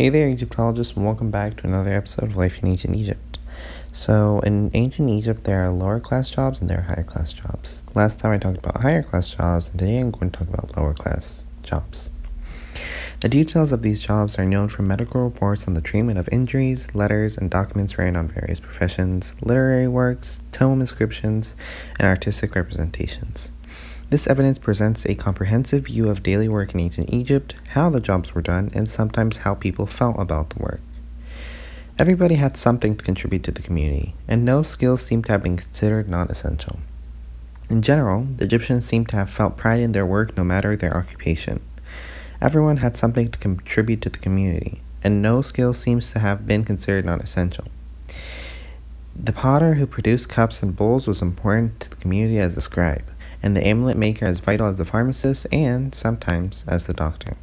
Hey there, Egyptologists, and welcome back to another episode of Life in Ancient Egypt. So, in ancient Egypt, there are lower class jobs and there are higher class jobs. Last time I talked about higher class jobs, and today I'm going to talk about lower class jobs. The details of these jobs are known from medical reports on the treatment of injuries, letters, and documents written on various professions, literary works, tomb inscriptions, and artistic representations. This evidence presents a comprehensive view of daily work in ancient Egypt, how the jobs were done, and sometimes how people felt about the work. Everybody had something to contribute to the community, and no skills seemed to have been considered non essential. In general, the Egyptians seem to have felt pride in their work no matter their occupation. Everyone had something to contribute to the community, and no skill seems to have been considered non essential. The potter who produced cups and bowls was important to the community as a scribe and the amulet maker as vital as the pharmacist and sometimes as the doctor.